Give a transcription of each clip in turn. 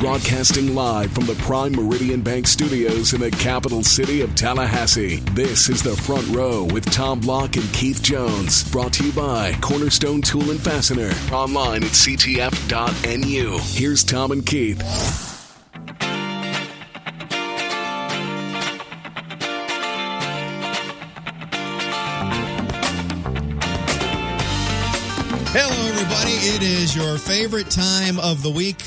Broadcasting live from the Prime Meridian Bank Studios in the capital city of Tallahassee. This is the front row with Tom Block and Keith Jones. Brought to you by Cornerstone Tool and Fastener. Online at CTF.nu. Here's Tom and Keith. Hello, everybody. It is your favorite time of the week.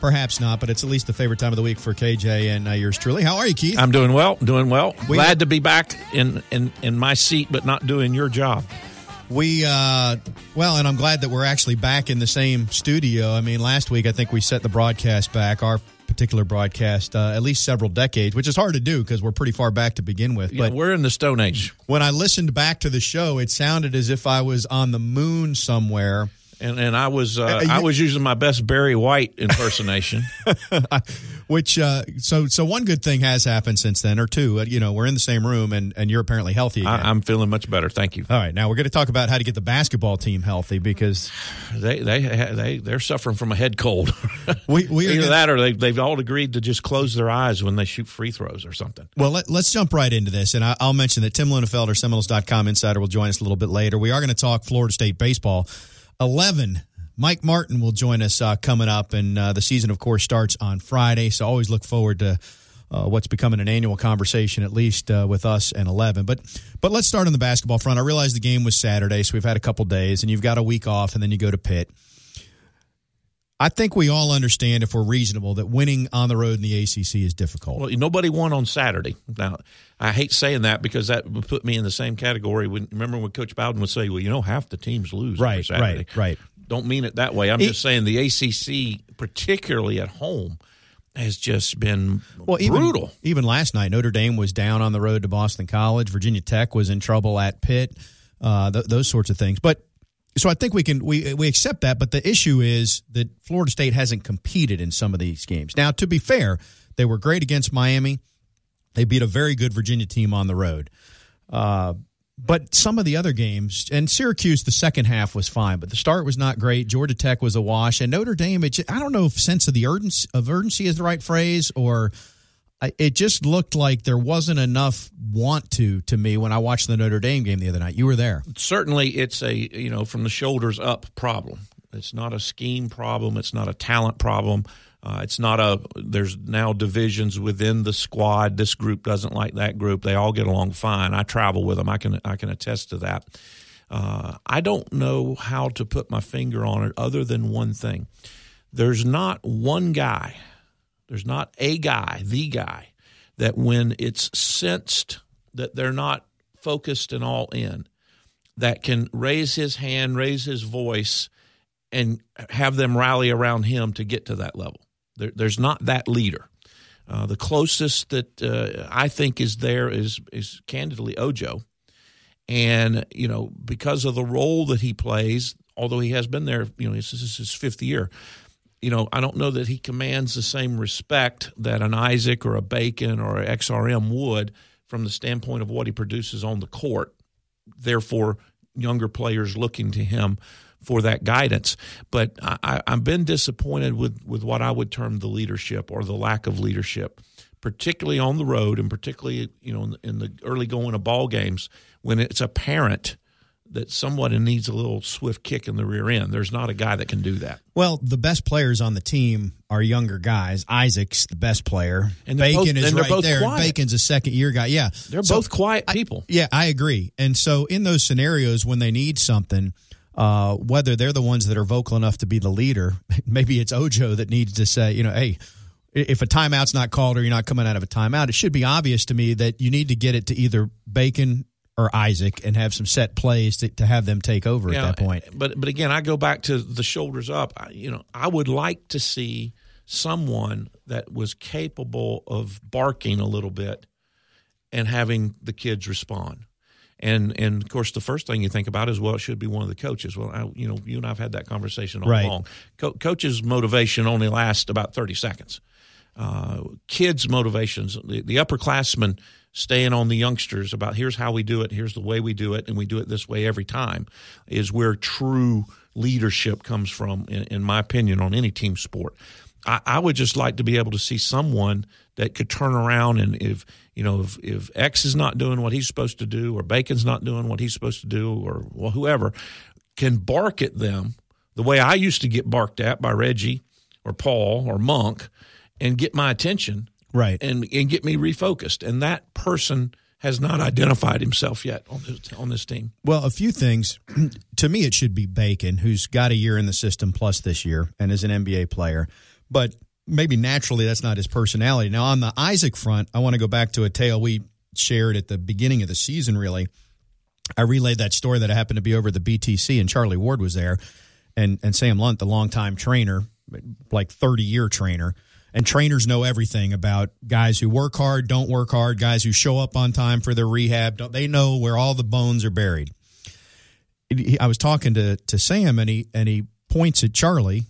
Perhaps not, but it's at least the favorite time of the week for KJ and uh, yours truly. How are you, Keith? I'm doing well, doing well. We- Glad to be back in, in, in my seat, but not doing your job. We, uh, well, and I'm glad that we're actually back in the same studio. I mean, last week I think we set the broadcast back, our particular broadcast, uh, at least several decades, which is hard to do because we're pretty far back to begin with. Yeah, But we're in the Stone Age, when I listened back to the show, it sounded as if I was on the moon somewhere. And and I was uh, Uh, you- I was using my best Barry White impersonation. Which uh, so so one good thing has happened since then, or two. Uh, you know, we're in the same room, and and you're apparently healthy again. I, I'm feeling much better, thank you. All right, now we're going to talk about how to get the basketball team healthy because they they they they're suffering from a head cold. we we Either gonna, that, or they they've all agreed to just close their eyes when they shoot free throws or something. well. Let, let's jump right into this, and I, I'll mention that Tim Linefelder, Seminoles.com insider, will join us a little bit later. We are going to talk Florida State baseball. Eleven. Mike Martin will join us uh, coming up, and uh, the season, of course, starts on Friday. So always look forward to uh, what's becoming an annual conversation, at least uh, with us and Eleven. But but let's start on the basketball front. I realize the game was Saturday, so we've had a couple days, and you've got a week off, and then you go to Pitt. I think we all understand, if we're reasonable, that winning on the road in the ACC is difficult. Well, nobody won on Saturday. Now, I hate saying that because that would put me in the same category. When remember when Coach Bowden would say, "Well, you know, half the teams lose." Right, right, right. Don't mean it that way. I'm It- just saying the ACC, particularly at home, has just been well, even, brutal. Even last night, Notre Dame was down on the road to Boston College. Virginia Tech was in trouble at Pitt. Uh, th- those sorts of things. But so I think we can we we accept that. But the issue is that Florida State hasn't competed in some of these games. Now, to be fair, they were great against Miami. They beat a very good Virginia team on the road. Uh, but some of the other games, and Syracuse, the second half was fine, but the start was not great. Georgia Tech was a wash, and Notre Dame. It, I don't know if sense of the urgency of urgency is the right phrase, or it just looked like there wasn't enough want to to me when I watched the Notre Dame game the other night. You were there. Certainly, it's a you know from the shoulders up problem. It's not a scheme problem. It's not a talent problem. Uh, it's not a. There's now divisions within the squad. This group doesn't like that group. They all get along fine. I travel with them. I can I can attest to that. Uh, I don't know how to put my finger on it other than one thing. There's not one guy. There's not a guy, the guy, that when it's sensed that they're not focused and all in, that can raise his hand, raise his voice, and have them rally around him to get to that level. There, there's not that leader. Uh, the closest that uh, I think is there is is candidly Ojo, and you know because of the role that he plays, although he has been there, you know this is his fifth year. You know, I don't know that he commands the same respect that an Isaac or a Bacon or a XRM would from the standpoint of what he produces on the court. Therefore, younger players looking to him for that guidance. But I, I've been disappointed with, with what I would term the leadership or the lack of leadership, particularly on the road and particularly you know in in the early going of ball games when it's apparent that someone needs a little swift kick in the rear end. There's not a guy that can do that. Well, the best players on the team are younger guys. Isaac's the best player. And Bacon both- is and right there. quiet. Bacon's a second year guy. Yeah, They're So- both quiet people. Yeah, I agree. And so in those scenarios when they need something, uh, whether they're the ones that are vocal enough to be the leader, maybe it's Ojo that needs to say, you know, hey, if a timeout's not called or you're not coming out of a timeout, it should be obvious to me that you need to get it to either Bacon or Isaac and have some set plays to, to have them take over Yeah, at that point. But but again, I go back to the shoulders up. I, you know, I would like to see someone that was capable of barking a little bit and having the kids respond. And and of course, the first thing you think about is well, it should be one of the coaches. Well, I, you know, you and I've had that conversation all Right. along. Co- coach's motivation only lasts about thirty seconds. Uh, kids' motivations, the, the upperclassmen staying on the youngsters about here's how we do it, here's the way we do it, and we do it this way every time, is where true leadership comes from, in, in my opinion, on any team sport. I, I would just like to be able to see someone that could turn around and if you know if, if X is not doing what he's supposed to do, or Bacon's not doing what he's supposed to do, or well, whoever can bark at them the way I used to get barked at by Reggie or Paul or Monk, and get my attention, right, and and get me refocused. And that person has not identified himself yet on this, on this team. Well, a few things. to me, it should be Bacon, who's got a year in the system plus this year and is an NBA player. But maybe naturally that's not his personality. Now, on the Isaac front, I want to go back to a tale we shared at the beginning of the season, really. I relayed that story that happened to be over at the BTC, and Charlie Ward was there, and, and Sam Lunt, the longtime trainer, like 30 year trainer and trainers know everything about guys who work hard, don't work hard, guys who show up on time for their rehab. They know where all the bones are buried. I was talking to to Sam, and he and he points at Charlie,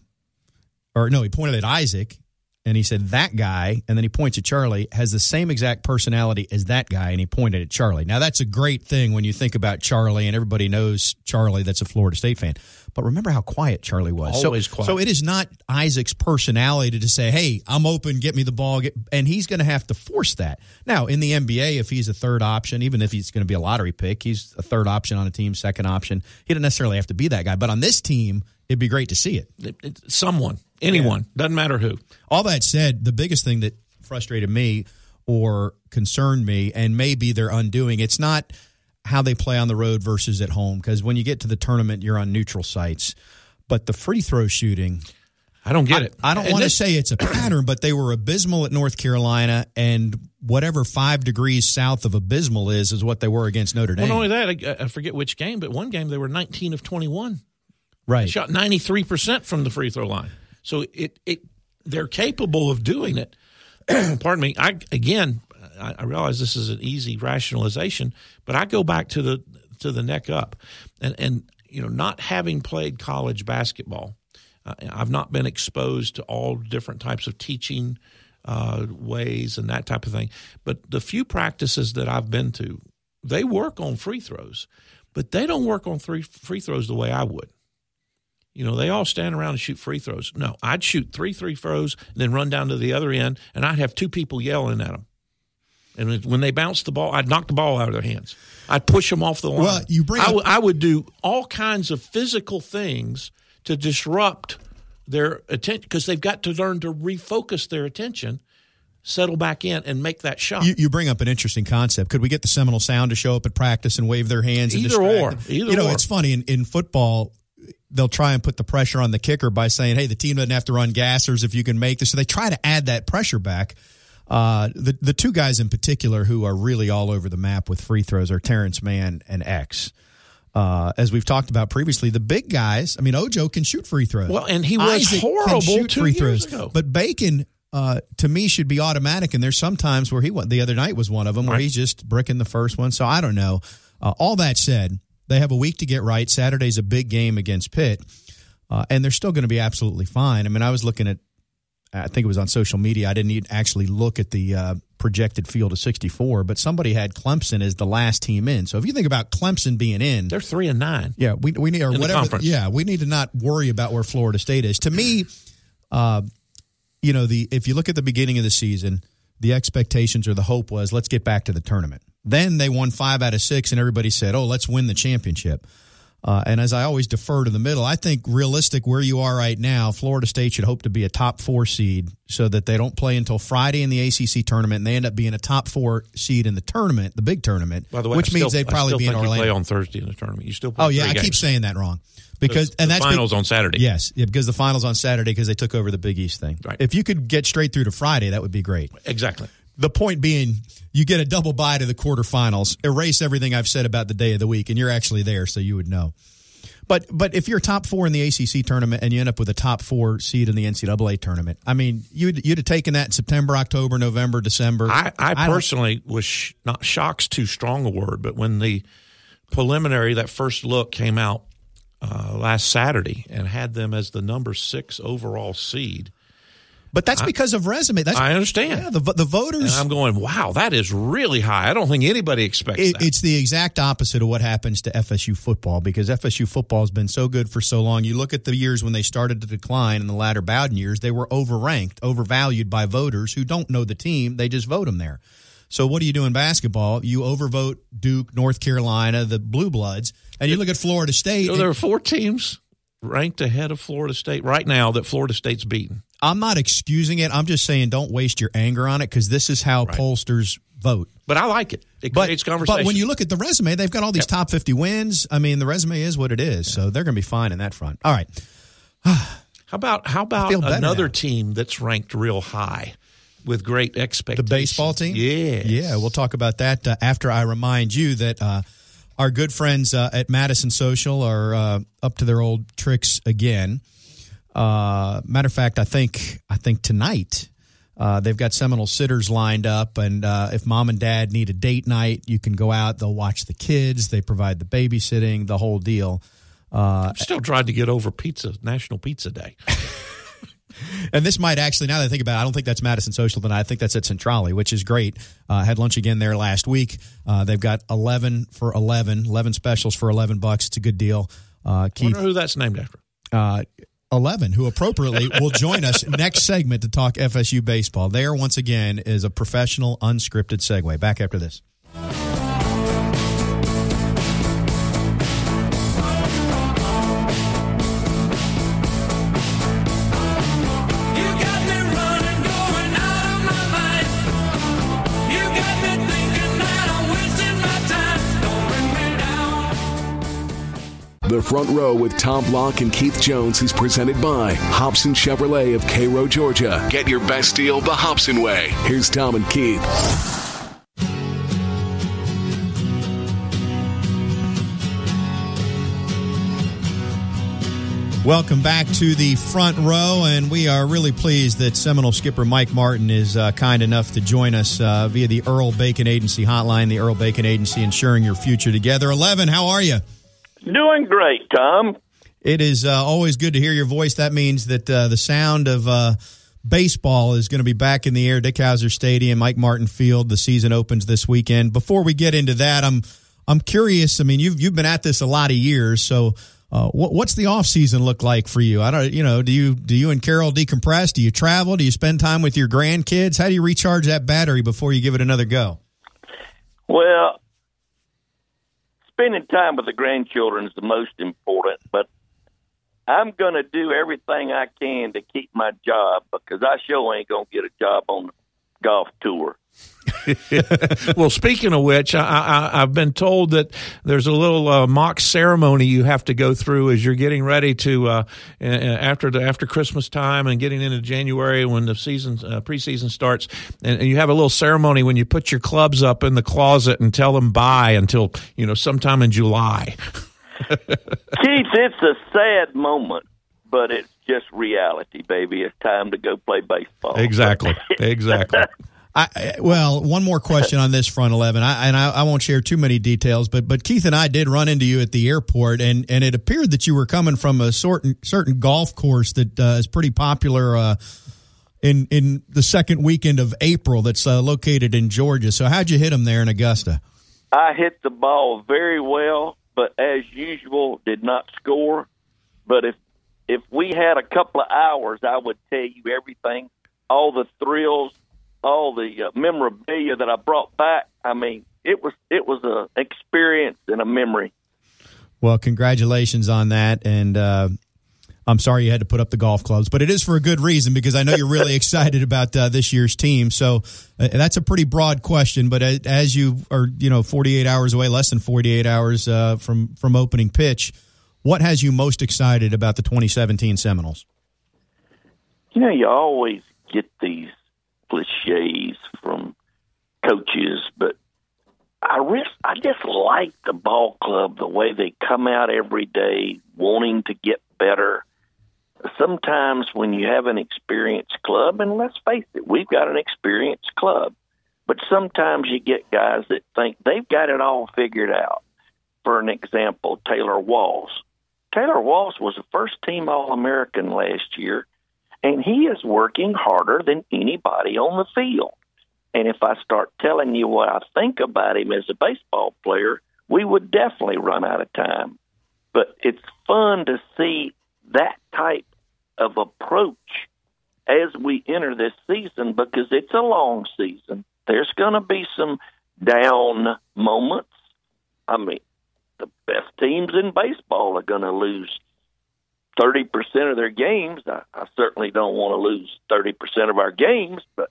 or no, he pointed at Isaac, and he said that guy, and then he points at Charlie has the same exact personality as that guy, and he pointed at Charlie. Now that's a great thing when you think about Charlie, and everybody knows Charlie. That's a Florida State fan. But remember how quiet Charlie was. Always so, quiet. So it is not Isaac's personality to say, "Hey, I'm open, get me the ball," get, and he's going to have to force that. Now, in the NBA, if he's a third option, even if he's going to be a lottery pick, he's a third option on a team, second option. He doesn't necessarily have to be that guy. But on this team, it'd be great to see it. it, it someone, anyone, yeah. doesn't matter who. All that said, the biggest thing that frustrated me or concerned me, and maybe they're undoing, it's not how they play on the road versus at home because when you get to the tournament, you're on neutral sites. But the free throw shooting, I don't get I, it. I don't want to say it's a pattern, but they were abysmal at North Carolina, and whatever five degrees south of abysmal is, is what they were against Notre Dame. Well, not only that, I, I forget which game, but one game they were 19 of 21. Right, they shot 93 percent from the free throw line. So it it they're capable of doing it. Pardon me. I again, I, I realize this is an easy rationalization, but I go back to the to the neck up, and and you know, not having played college basketball, uh, I've not been exposed to all different types of teaching uh, ways and that type of thing. But the few practices that I've been to, they work on free throws, but they don't work on three free throws the way I would. You know, they all stand around and shoot free throws. No, I'd shoot three free throws and then run down to the other end, and I'd have two people yelling at them. And when they bounced the ball, I'd knock the ball out of their hands. I'd push them off the line. Well, you bring I, up- w- I would do all kinds of physical things to disrupt their attention because they've got to learn to refocus their attention, settle back in, and make that shot. You, you bring up an interesting concept. Could we get the Seminole Sound to show up at practice and wave their hands? And Either or. them? Either you know, or. it's funny in, in football. They'll try and put the pressure on the kicker by saying, "Hey, the team doesn't have to run gassers if you can make this." So they try to add that pressure back. Uh, the the two guys in particular who are really all over the map with free throws are Terrence Mann and X. Uh, as we've talked about previously, the big guys. I mean, Ojo can shoot free throws. Well, and he was Isaac can horrible shoot free years throws. ago. But Bacon, uh, to me, should be automatic. And there's some times where he went. The other night was one of them where Right. he's just bricking the first one. So I don't know. Uh, all that said, they have a week to get right. Saturday's a big game against Pitt, uh, and they're still going to be absolutely fine. I mean, I was looking at. I think it was on social media. I didn't even actually look at the uh, projected field of 64, but somebody had Clemson as the last team in. So if you think about Clemson being in, They're three and nine. yeah, we we need or In whatever. Yeah, we need to not worry about where Florida State is. To me, uh, you know, the if you look at the beginning of the season, the expectations or the hope was let's get back to the tournament. Then they won five out of six, and everybody said, "Oh, let's win the championship." Uh, and as I always defer to the middle, I think realistic where you are right now, Florida State should hope to be a top four seed so that they don't play until Friday in the ACC tournament and they end up being a top four seed in the tournament, the big tournament, By the way, which I means still- they'd probably be in Orlando. play on Thursday in the tournament. You still play Oh yeah, I keep saying that wrong because The- and that's finals on Saturday. Yes, yeah, because the finals on Saturday because they took over the Big East thing. Right. If you could get straight through to Friday, that would be great. exactly. The point being, you get a double bye to the quarterfinals, erase everything I've said about the day of the week, and you're actually there, so you would know. But but if you're top four in the ACC tournament and you end up with a top four seed in the NCAA tournament, I mean, you'd you'd have taken that in September, October, November, December. I, I don't- personally was sh- not shocks too strong a word, but when the preliminary that first look came out uh, last Saturday and had them as the number six overall seed, But that's I- because of resume. That's I understand. yeah, the the and voters. I'm going, wow, that is really high. I don't think anybody expects It, that. it's the exact opposite of what happens to FSU football because FSU football has been so good for so long. You look at the years when they started to decline in the latter Bowden years, they were overranked, overvalued by voters who don't know the team. They just vote them there. So what do you do in basketball? You overvote Duke, North Carolina, the Blue Bloods, and you look at Florida State. So and- there are four teams ranked ahead of Florida State right now that Florida State's beaten. I'm not excusing it. I'm just saying don't waste your anger on it because this is how pollsters vote. But I like it. It But, creates conversation. but when you look at the resume, they've got all these top 50 wins. I mean, the resume is what it is, so they're going to be fine in that front. All right. how about how about another now. team that's ranked real high with great expectations. The baseball team? Yeah. Yeah, we'll talk about that uh, after I remind you that uh, our good friends uh, at Madison Social are uh, up to their old tricks again. Uh, matter of fact, I think I think tonight uh, they've got Seminole sitters lined up, and uh, if mom and dad need a date night, you can go out. They'll watch the kids. They provide the babysitting, the whole deal. I'm still trying to get over pizza National Pizza Day. And this might actually, now that I think about it, I don't think that's Madison Social tonight. I think that's at Centrale, which is great. Uh, had lunch again there last week. Uh, they've got 11 for 11, 11 specials for 11 bucks. It's a good deal. Uh, I Keith, wonder who that's named after. uh, 11, who appropriately will join us next segment to talk FSU baseball. There, once again, is a professional, unscripted segue. Back after this. The front row with Tom Block and Keith Jones is presented by Hobson Chevrolet of Cairo, Georgia. Get your best deal the Hobson way. Here's Tom and Keith. Welcome back to the front row, and we are really pleased that Seminole skipper Mike Martin is uh, kind enough to join us uh, via the Earl Bacon Agency hotline. The Earl Bacon Agency, ensuring your future together. Eleven, how are you? Doing great, Tom. It is uh, always good to hear your voice. That means that uh, the sound of uh, baseball is going to be back in the air. Dick Howser Stadium, Mike Martin Field. The season opens this weekend. Before we get into that, I'm I'm curious. I mean, you've you've been at this a lot of years, so. Uh, what, what's the off season look like for you? I don't, you know, do you do you and Carol decompress? Do you travel? Do you spend time with your grandkids? How do you recharge that battery before you give it another go? Well, spending time with the grandchildren is the most important, but I'm going to do everything I can to keep my job because I sure ain't going to get a job on the golf tour. well, speaking of which, I, I, I've been told that there's a little uh, mock ceremony you have to go through as you're getting ready to uh, uh, after the after Christmas time and getting into January when the season uh, preseason starts, and, and you have a little ceremony when you put your clubs up in the closet and tell them bye until you know sometime in July. Keith, it's a sad moment, but it's just reality, baby. It's time to go play baseball. Exactly, exactly. I, well, one more question on this front eleven, I, and I, I won't share too many details, but but Keith and I did run into you at the airport, and, and it appeared that you were coming from a certain certain golf course that uh, is pretty popular uh, in in the second weekend of April. That's uh, located in Georgia. So how'd you hit them there in Augusta? I hit the ball very well, but as usual, did not score. But if if we had a couple of hours, I would tell you everything, all the thrills, all the uh, memorabilia that I brought back. I mean, it was it was a experience and a memory. Well, congratulations on that, and uh, I'm sorry you had to put up the golf clubs, but it is for a good reason because I know you're really excited about uh, this year's team. So uh, that's a pretty broad question, but as, as you are, you know, 48 hours away, less than 48 hours uh, from from opening pitch, what has you most excited about the 2017 Seminoles? You know, you always get these cliches from coaches, but I risk, I just like the ball club the way they come out every day wanting to get better. Sometimes when you have an experienced club, and let's face it, we've got an experienced club, but sometimes you get guys that think they've got it all figured out. For an example, Taylor Walls. Taylor Walls was a first team All American last year and he is working harder than anybody on the field. And if I start telling you what I think about him as a baseball player, we would definitely run out of time. But it's fun to see that type of approach as we enter this season because it's a long season. There's going to be some down moments. I mean, the best teams in baseball are going to lose 30% of their games. I, I certainly don't want to lose 30% of our games, but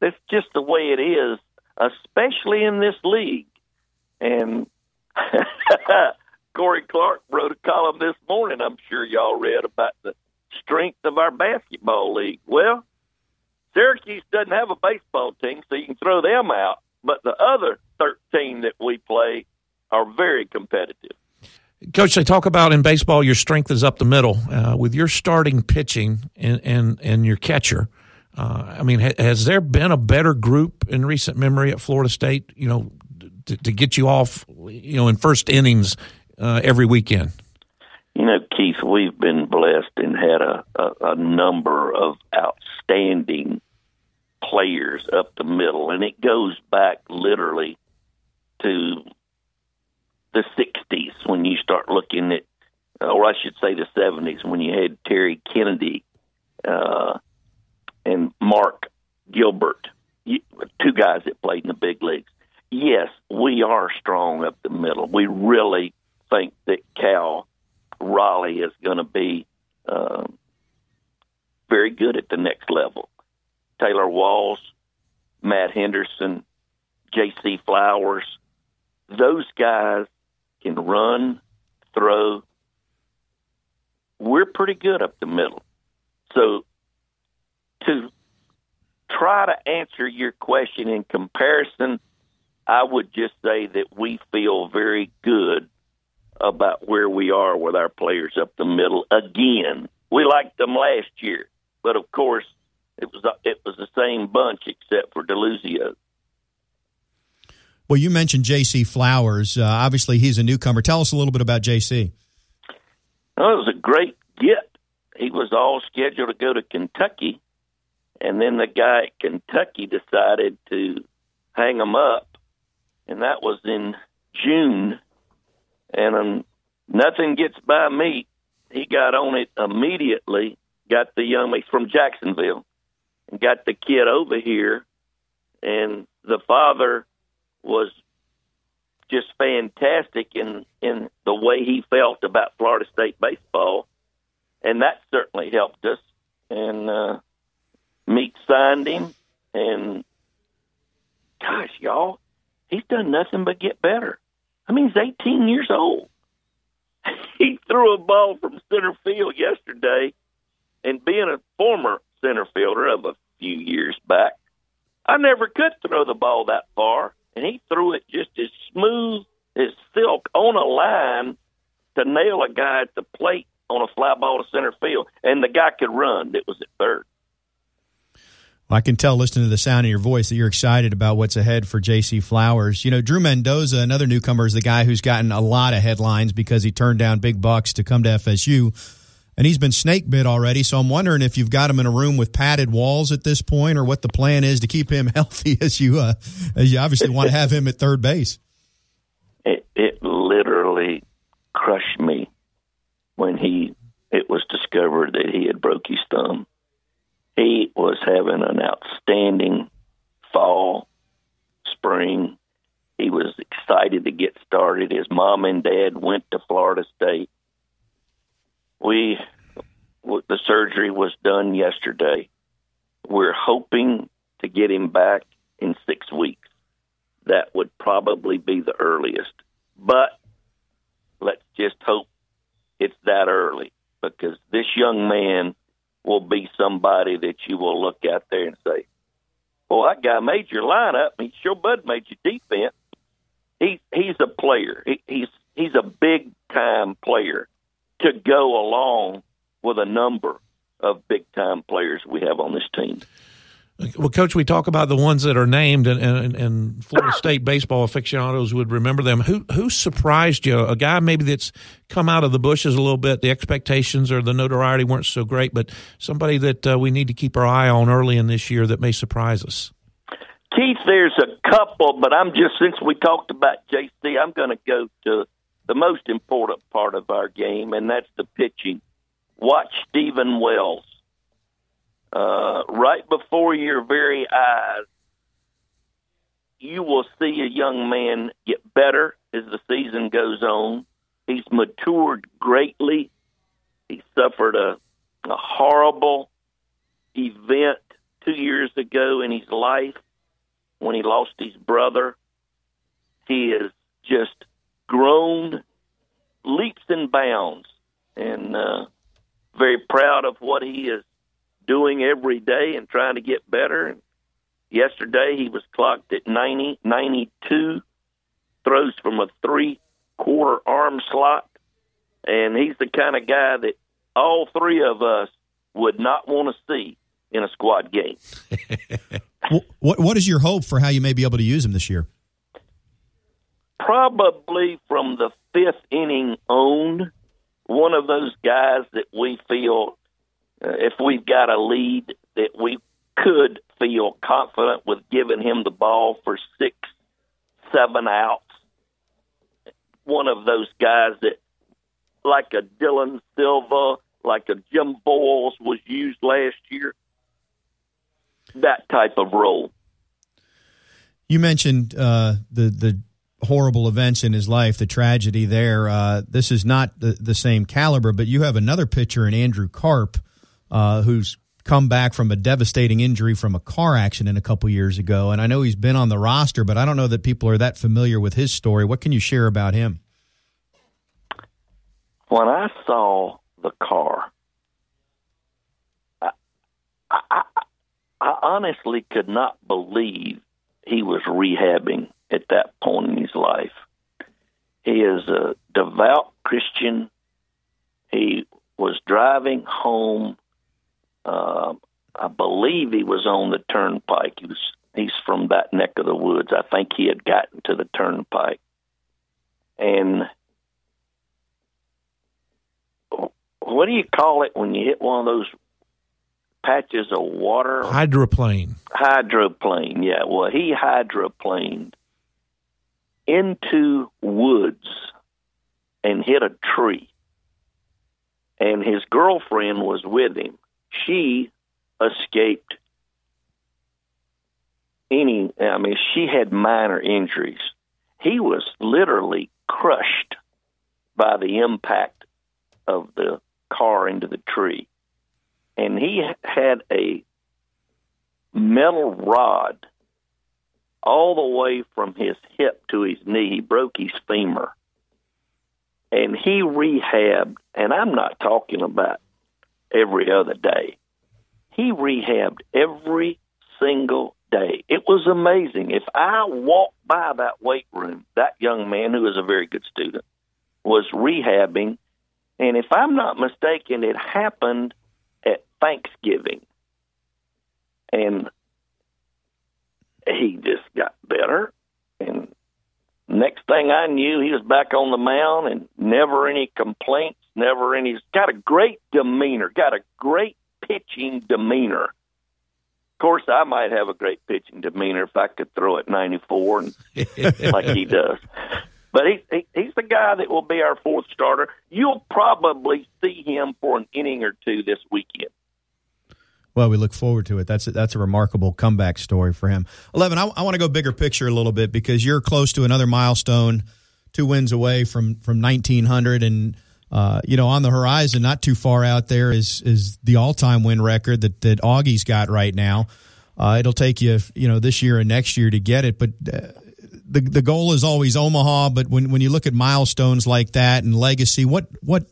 that's just the way it is, especially in this league. And Corey Clark wrote a column this morning, I'm sure y'all read about the strength of our basketball league. Well, Syracuse doesn't have a baseball team, so you can throw them out. But the other 13 that we play are very competitive. Coach, they talk about in baseball your strength is up the middle. Uh, with your starting pitching and and, and your catcher, uh, I mean, ha- has there been a better group in recent memory at Florida State? You know, to, to get you off, you know, in first innings uh, every weekend. You know, Keith, we've been blessed and had a, a, a number of outstanding players up the middle, and it goes back literally to the 60s when you start looking at, or I should say the 70s when you had Terry Kennedy uh, and Mark Gilbert, two guys that played in the big leagues. Yes, we are strong up the middle. We really think that Cal Raleigh is going to be um, very good at the next level. Taylor Walls, Matt Henderson, J.C. Flowers, those guys can run, throw. We're pretty good up the middle. So to try to answer your question in comparison, I would just say that we feel very good about where we are with our players up the middle. Again, we liked them last year, but of course, it was it was the same bunch except for DeLuzio. Well, you mentioned J.C. Flowers. Uh, obviously, he's a newcomer. Tell us a little bit about J.C. Well, it was a great get. He was all scheduled to go to Kentucky, and then the guy at Kentucky decided to hang him up, and that was in June. And um, nothing gets by me. He got on it immediately. Got the young. He's from Jacksonville, and got the kid over here, and the father was just fantastic in in the way he felt about Florida State baseball, and that certainly helped us. And uh, Meat signed him, and gosh, y'all, he's done nothing but get better. I mean, he's 18 years old. he threw a ball from center field yesterday, and being a former center fielder of a few years back, I never could throw the ball that far, and he threw it just as smooth as silk on a line to nail a guy at the plate on a fly ball to center field, and the guy could run. It was at third. I can tell listening to the sound of your voice that you're excited about what's ahead for J.C. Flowers. You know, Drew Mendoza, another newcomer, is the guy who's gotten a lot of headlines because he turned down big bucks to come to FSU. And he's been snake bit already. So I'm wondering if you've got him in a room with padded walls at this point or what the plan is to keep him healthy as you, uh, as you obviously want to have him at third base. it, it literally crushed me when he it was discovered that he had broke his thumb. He was having an outstanding fall, spring. He was excited to get started. His mom and dad went to Florida State. We the surgery was done yesterday. We're hoping to get him back in 6 weeks that would probably be the earliest. But let's just hope it's that early because this young man will be somebody that you will look out there and say, "Well, that guy made your lineup. He sure bud made your defense." He he's a player. He, he's he's a big time player to go along with a number of big time players we have on this team. Well, Coach, we talk about the ones that are named, and, and, and Florida State baseball aficionados would remember them. Who who surprised you? A guy maybe that's come out of the bushes a little bit. The expectations or the notoriety weren't so great, but somebody that uh, we need to keep our eye on early in this year that may surprise us. Keith, there's a couple, but I'm just since we talked about JC, I'm going to go to the most important part of our game, and that's the pitching. Watch Stephen Wells. Uh, right before your very eyes, you will see a young man get better as the season goes on. He's matured greatly. He suffered a, a horrible event two years ago in his life when he lost his brother. He is just grown leaps and bounds, and uh, very proud of what he is doing every day and trying to get better. And yesterday he was clocked at 90, 92, throws from a three quarter arm slot, and he's the kind of guy that all three of us would not want to see in a squad game. Wh- What what is your hope for how you may be able to use him this year? Probably from the fifth inning on, one of those guys that we feel, uh, if we've got a lead, that we could feel confident with giving him the ball for six, seven outs. One of those guys that, like a Dylan Silva, like a Jim Voyles was used last year. That type of role. You mentioned uh, the the horrible events in his life, the tragedy there. Uh, this is not the, the same caliber, but you have another pitcher in Andrew Karp, uh, who's come back from a devastating injury from a car accident a couple years ago. And I know he's been on the roster, but I don't know that people are that familiar with his story. What can you share about him? when I saw the car, I, I, I honestly could not believe he was rehabbing at that point in his life. He is a devout Christian. He was driving home. Uh, I believe he was on the turnpike. He was he's from that neck of the woods. I think he had gotten to the turnpike, and what do you call it when you hit one of those patches of water? Hydroplane. Hydroplane, yeah. Well, he hydroplaned into woods and hit a tree. And his girlfriend was with him. She escaped any, I mean, she had minor injuries. He was literally crushed by the impact of the car into the tree. And he had a metal rod all the way from his hip to his knee. He broke his femur. And he rehabbed, and I'm not talking about every other day. He rehabbed every single day. It was amazing. If I walked by that weight room, that young man, who was a very good student, was rehabbing. And if I'm not mistaken, it happened at Thanksgiving. And he just got better. And next thing I knew, he was back on the mound and never any complaints, never any. He's got a great demeanor, got a great pitching demeanor. Of course, I might have a great pitching demeanor if I could throw it 94 and, like he does. But he, he he's the guy that will be our fourth starter. You'll probably see him for an inning or two this weekend. Well, we look forward to it. That's a, that's a remarkable comeback story for him. Eleven. I, I want to go bigger picture a little bit because you're close to another milestone, two wins away from from 1900, and uh, you know on the horizon, not too far out there, is is the all time win record that that Augie's got right now. Uh, it'll take you, you know, this year and next year to get it, but. Uh, the, the goal is always Omaha, but when, when you look at milestones like that and legacy, what what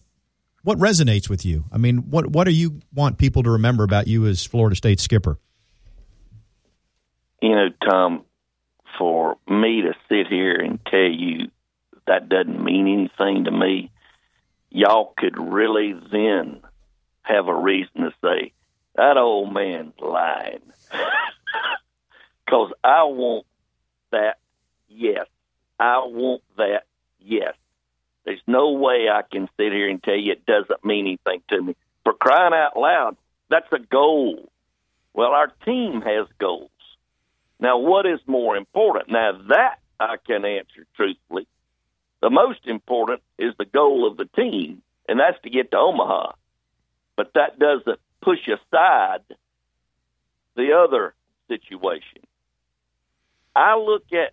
what resonates with you? I mean, what what do you want people to remember about you as Florida State skipper? You know, Tom, for me to sit here and tell you that doesn't mean anything to me, y'all could really then have a reason to say that old man's lying. because I want that. Yes, I want that. Yes. There's no way I can sit here and tell you it doesn't mean anything to me. For crying out loud, that's a goal. Well, our team has goals. Now, what is more important? Now, that I can answer truthfully. The most important is the goal of the team, and that's to get to Omaha. But that doesn't push aside the other situation. I look at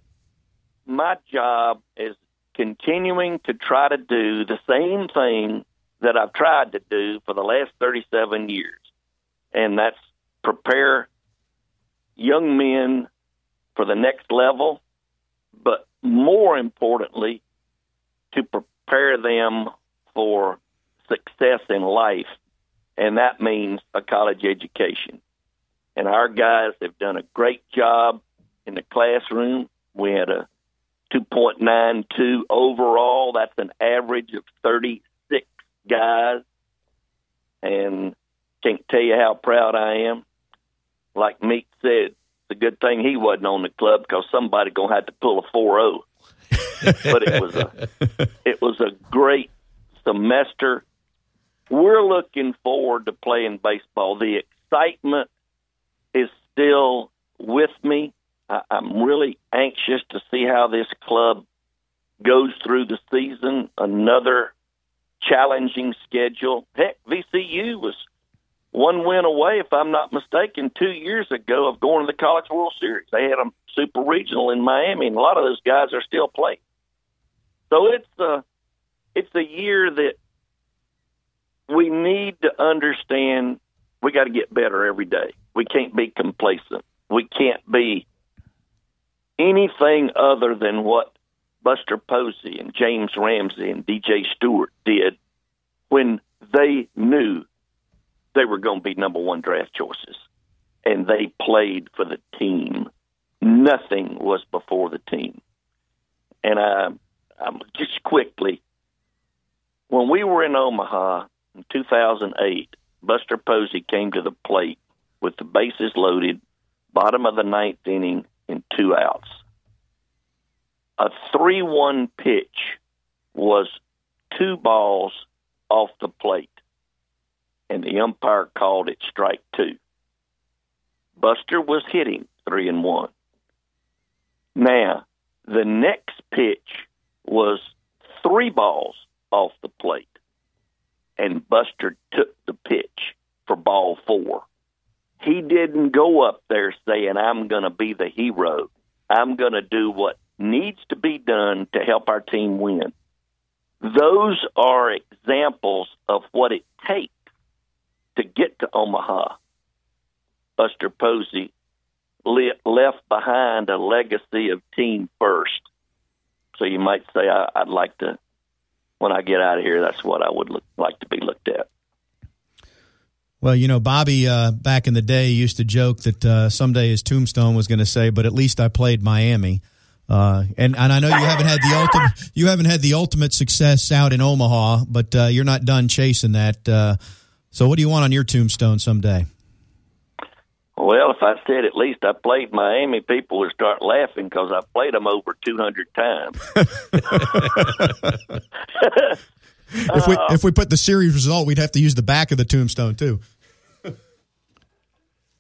my job as continuing to try to do the same thing that I've tried to do for the last 37 years, and that's prepare young men for the next level, but more importantly, to prepare them for success in life, and that means a college education. And our guys have done a great job in the classroom. We had a 2.92 overall. That's an average of 36 guys. And can't tell you how proud I am. Like Meat said, it's a good thing he wasn't on the club because somebody gonna have to pull a 4-0. but it was a it was a great semester. We're looking forward to playing baseball. The excitement is still with me. I, I'm really anxious to see how this club goes through the season. Another challenging schedule. Heck, VCU was one win away, if I'm not mistaken, two years ago of going to the College World Series. They had a super regional in Miami, and a lot of those guys are still playing. So it's a it's a year that we need to understand. We got to get better every day. We can't be complacent. We can't be anything other than what Buster Posey and James Ramsey and DJ Stewart did when they knew they were going to be number one draft choices. And they played for the team. Nothing was before the team. And I, I'm just quickly, when we were in Omaha in 2008, Buster Posey came to the plate with the bases loaded, bottom of the ninth inning, and two outs. A 3 1 pitch was two balls off the plate, and the umpire called it strike two. Buster was hitting 3 and 1. Now, the next pitch was three balls off the plate, and Buster took the pitch for ball four. He didn't go up there saying, I'm going to be the hero. I'm going to do what needs to be done to help our team win. Those are examples of what it takes to get to Omaha. Buster Posey le- left behind a legacy of team first. So you might say, I, I'd like to, when I get out of here, that's what I would look, like to be looked at. Well, you know, Bobby uh, back in the day used to joke that uh, someday his tombstone was going to say, "But at least I played Miami." Uh, and and I know you haven't had the ultimate you haven't had the ultimate success out in Omaha, but uh, you're not done chasing that. Uh, so, what do you want on your tombstone someday? Well, if I said at least I played Miami, people would start laughing because I played them over 200 times. If we uh, if we put the series result, we'd have to use the back of the tombstone too.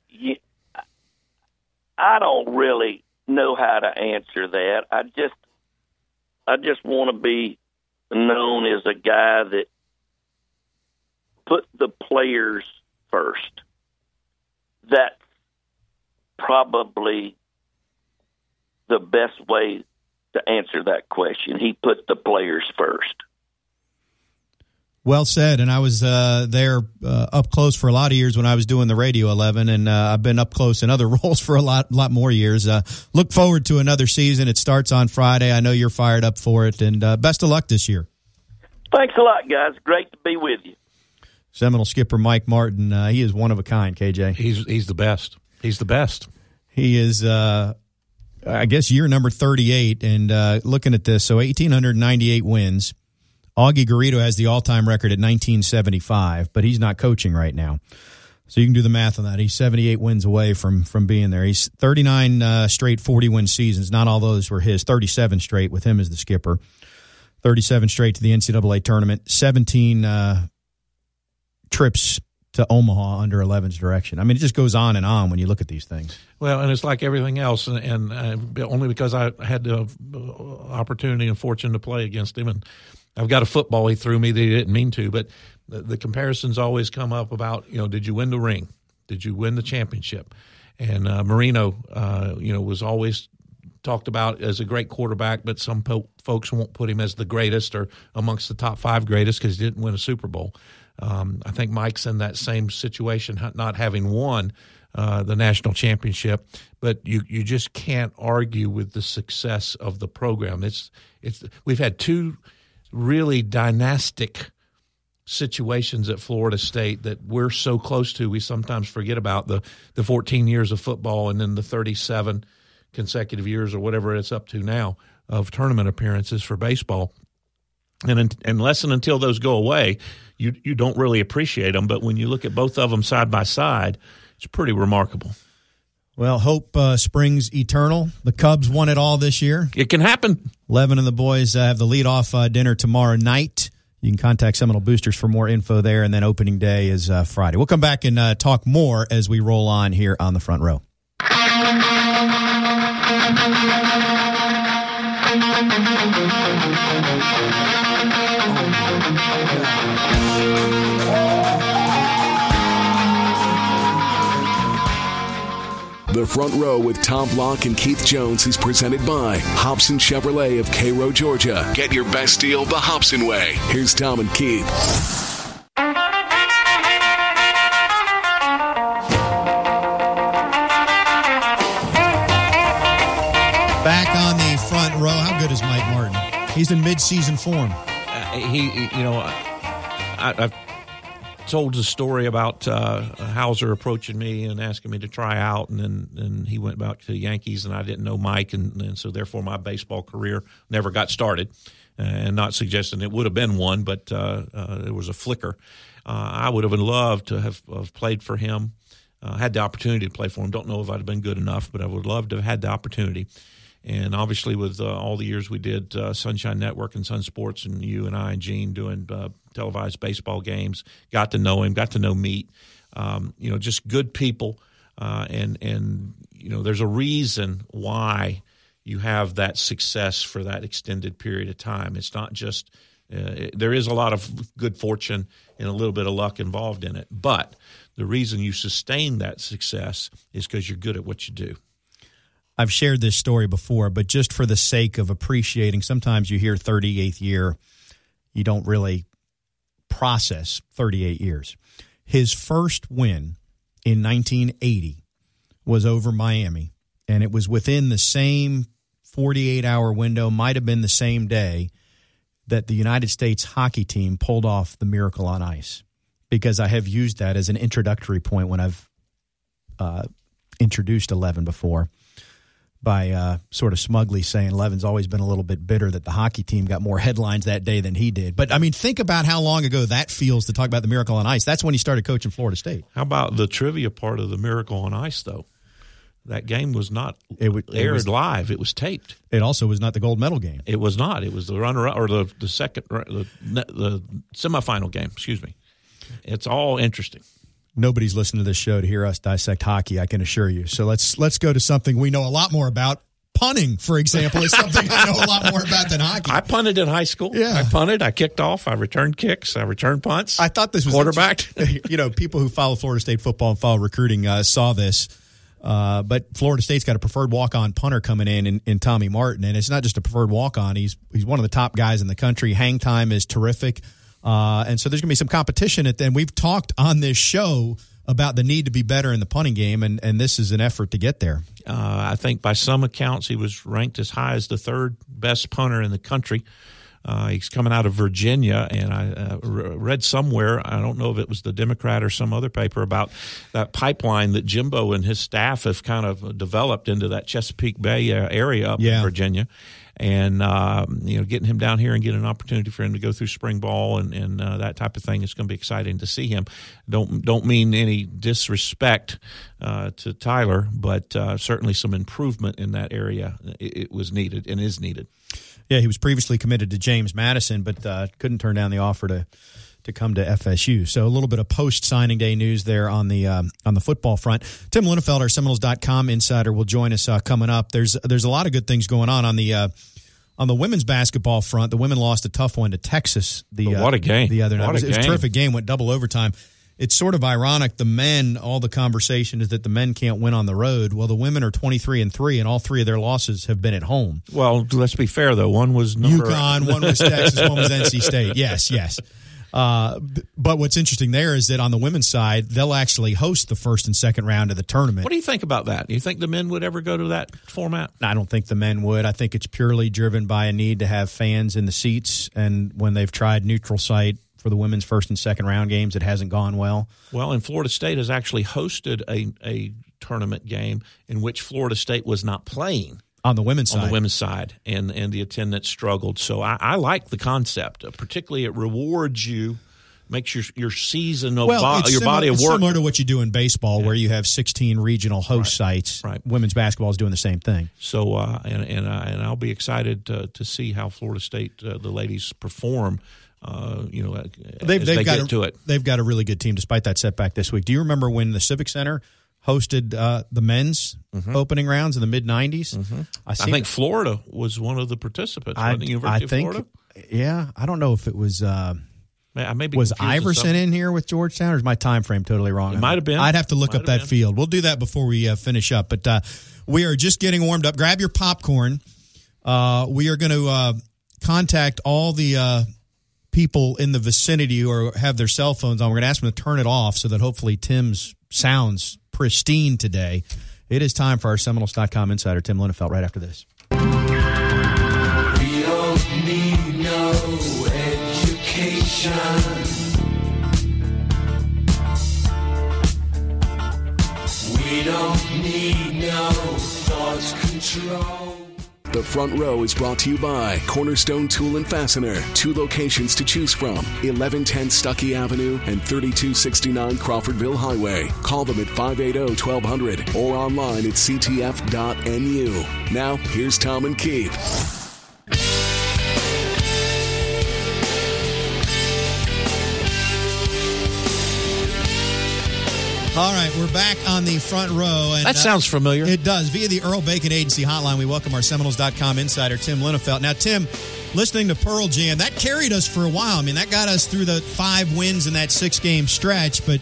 Yeah, I don't really know how to answer that. I just, I just want to be known as a guy that put the players first. That's probably the best way to answer that question. He put the players first. Well said. And I was uh, there uh, up close for a lot of years when I was doing the Radio 11, and uh, I've been up close in other roles for a lot, lot more years. Uh, look forward to another season. It starts on Friday. I know you're fired up for it, and uh, best of luck this year. Thanks a lot, guys. Great to be with you. Seminole skipper Mike Martin, uh, he is one of a kind. KJ, He's he's the best. He's the best. he is. Uh, I guess year number 38, and uh, looking at this, so 1,898 wins. Augie Garrido has the all-time record at 1975, but he's not coaching right now. So you can do the math on that. He's 78 wins away from from being there. He's 39 uh, straight 40 win seasons. Not all those were his. 37 straight with him as the skipper. 37 straight to the NCAA tournament. 17 uh, trips to Omaha under 11's direction. I mean, it just goes on and on when you look at these things. Well, and it's like everything else, and, and uh, only because I had the uh, opportunity and fortune to play against him, and I've got a football he threw me that he didn't mean to, but the, the comparisons always come up about you know, did you win the ring? Did you win the championship? And uh, Marino, uh, you know, was always talked about as a great quarterback, but some po- folks won't put him as the greatest or amongst the top five greatest because he didn't win a Super Bowl. Um, I think Mike's in that same situation, not having won uh, the national championship, but you you just can't argue with the success of the program. It's it's we've had two really dynastic situations at Florida State that we're so close to. We sometimes forget about the the 14 years of football and then the 37 consecutive years or whatever it's up to now of tournament appearances for baseball. And un- unless and until those go away, you you don't really appreciate them. But when you look at both of them side by side, it's pretty remarkable. Well, hope uh, springs eternal. The Cubs won it all this year. It can happen. Levin and the boys uh, have the leadoff uh, dinner tomorrow night. You can contact Seminole Boosters for more info there, and then opening day is uh, Friday. We'll come back and uh, talk more as we roll on here on the front row. The front row with Tom Block and Keith Jones is presented by Hobson Chevrolet of Cairo, Georgia. Get your best deal the Hobson way. Here's Tom and Keith. Back on the front row. How good is Mike Martin? He's in mid-season form. Uh, he, he- you know, I, I've told the story about uh, Howser approaching me and asking me to try out, and then and he went back to the Yankees, and I didn't know Mike, and, and so therefore my baseball career never got started. Uh, and not suggesting it would have been one, but uh, uh, it was a flicker. Uh, I would have loved to have, have played for him. Uh, had the opportunity to play for him. Don't know if I'd have been good enough, but I would love to have had the opportunity. And obviously, with uh, all the years we did uh, Sunshine Network and Sun Sports, and you and I and Gene doing uh, televised baseball games, got to know him, got to know Meat. Um, you know, just good people, uh, and and you know, there's a reason why you have that success for that extended period of time. It's not just uh, it- there is a lot of good fortune and a little bit of luck involved in it, but the reason you sustain that success is because you're good at what you do. I've shared this story before, but just for the sake of appreciating, sometimes you hear 38th year, you don't really process 38 years. His first win in 1980 was over Miami, and it was within the same 48 hour window, might have been the same day that the United States hockey team pulled off the miracle on ice. Because I have used that as an introductory point when I've uh, introduced 11 before by uh, sort of smugly saying Levin's always been a little bit bitter that the hockey team got more headlines that day than he did. But I mean, think about how long ago that feels to talk about the Miracle on Ice. That's when he started coaching Florida State. How about the trivia part of the Miracle on Ice, though? That game was not It it aired was- live; it was taped. It also was not the gold medal game. It was not. It was the runner-up or the the second the the semifinal game. Excuse me. It's all interesting. Nobody's listening to this show to hear us dissect hockey. I can assure you. So let's let's go to something we know a lot more about. Punting, for example, is something I know a lot more about than hockey. I punted in high school. Yeah. I punted. I kicked off. I returned kicks. I returned punts. I thought this was quarterbacked. you know, people who follow Florida State football and follow recruiting uh, saw this. Uh, but Florida State's got a preferred walk-on punter coming in, in in Tommy Martin, and it's not just a preferred walk-on. He's he's one of the top guys in the country. Hang time is terrific, uh, and so there's going to be some competition. At then we've talked on this show about the need to be better in the punting game, and and this is an effort to get there. Uh, I think by some accounts he was ranked as high as the third best punter in the country. Uh, he's coming out of Virginia, and I uh, re- read somewhere, I don't know if it was the Democrat or some other paper, about that pipeline that Jimbo and his staff have kind of developed into that Chesapeake Bay uh, area up Yeah. in Virginia. And uh, you know, getting him down here and getting an opportunity for him to go through spring ball and, and uh, that type of thing is going to be exciting to see him. Don't don't mean any disrespect uh, to Tyler, but uh, certainly some improvement in that area. It, it was needed and is needed. Yeah, he was previously committed to James Madison, but uh, couldn't turn down the offer to to come to FSU. So a little bit of post signing day news there on the um, on the football front. Tim Linafelt, our Seminoles.com insider, will join us uh, coming up. There's there's a lot of good things going on on the. Uh, on the women's basketball front, the women lost a tough one to Texas. The what uh, a game. The other night, What it was, a it was a terrific game. Went double overtime. It's sort of ironic. The men, all the conversation is that the men can't win on the road. Well, the women are twenty three and three, and all three of their losses have been at home. Well, let's be fair though. One was number, UConn, one was Texas, one was NC State. Yes, yes. Uh, but what's interesting there is that on the women's side, they'll actually host the first and second round of the tournament. What do you think about that? Do you think the men would ever go to that format? I don't think the men would. I think it's purely driven by a need to have fans in the seats. And when they've tried neutral site for the women's first and second round games, it hasn't gone well. Well, and Florida State has actually hosted a, a tournament game in which Florida State was not playing On the women's on side, the women's side, and, and the attendance struggled. So I, I like the concept. Uh, particularly, it rewards you, makes your your season of well, bo- your similar, body of it's work. similar to what you do in baseball, where you have 16 regional host sites. right. Women's basketball is doing the same thing. So uh, and and uh, and I'll be excited to, to see how Florida State uh, the ladies perform. Uh, you know, they've, they've they got a, to it. They've got a really good team despite that setback this week. Do you remember when the Civic Center hosted uh, the men's opening rounds in the mid '90s? Mm-hmm. I seen think. Florida was one of the participants. I, wasn't University I think, Florida. yeah. I don't know if it was uh, I may was Iverson in here with Georgetown, or is my time frame totally wrong? It might have been. I'd have to look Might up that been. field. We'll do that before we uh, finish up. But uh, we are just getting warmed up. Grab your popcorn. Uh, we are going to uh, contact all the uh, people in the vicinity or have their cell phones on. We're going to ask them to turn it off so that hopefully Tim's sounds pristine today. It is time for our Seminoles.com insider, Tim Linafelt, right after this. We don't need no education. We don't need no thought control. The front row is brought to you by Cornerstone Tool and Fastener. Two locations to choose from 1110 Stuckey Avenue and 3269 Crawfordville Highway. Call them at 580 1200 or online at ctf.nu. Now, here's Tom and Keith. All right, we're back on the front row. And, That sounds familiar. It does. Via the Earl Bacon Agency hotline, we welcome our Seminoles.com insider, Tim Linafelt. Now, Tim, listening to Pearl Jam, that carried us for a while. I mean, that got us through the five wins in that six game stretch, but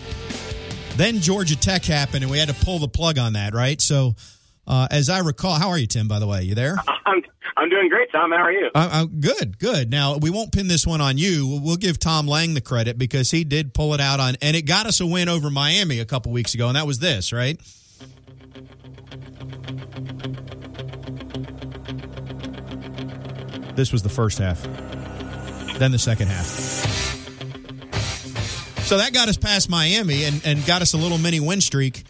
then Georgia Tech happened and we had to pull the plug on that, right? So, uh, as I recall, how are you, Tim, by the way? You there? I'm I'm doing great, Tom. How are you? Uh, uh, good, good. Now we won't pin this one on you. We'll- We'll give Tom Lang the credit because he did pull it out on, and it got us a win over Miami a couple weeks ago, and that was this, right? This was the first half, then the second half. So that got us past Miami and, and got us a little mini win streak.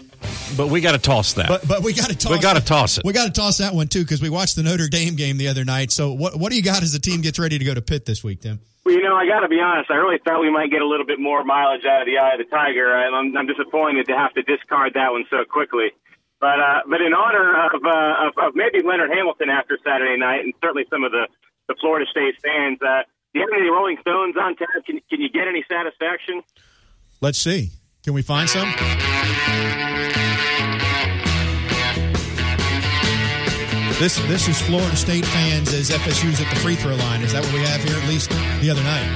But we got to toss that. But but we got to toss. We gotta toss it. We got to toss that one too because we watched the Notre Dame game the other night. So what what do you got as the team gets ready to go to Pitt this week, Tim? Well, you know, I got to be honest. I really thought we might get a little bit more mileage out of the eye of the tiger. I- I'm, I'm disappointed to have to discard that one so quickly. But uh, but in honor of, uh, of of maybe Leonard Hamilton after Saturday night, and certainly some of the the Florida State fans, uh, do you have any Rolling Stones on tap? Can can you get any satisfaction? Let's see. Can we find some? This this is Florida State fans as FSU's at the free throw line. Is that what we have here? At least the other night.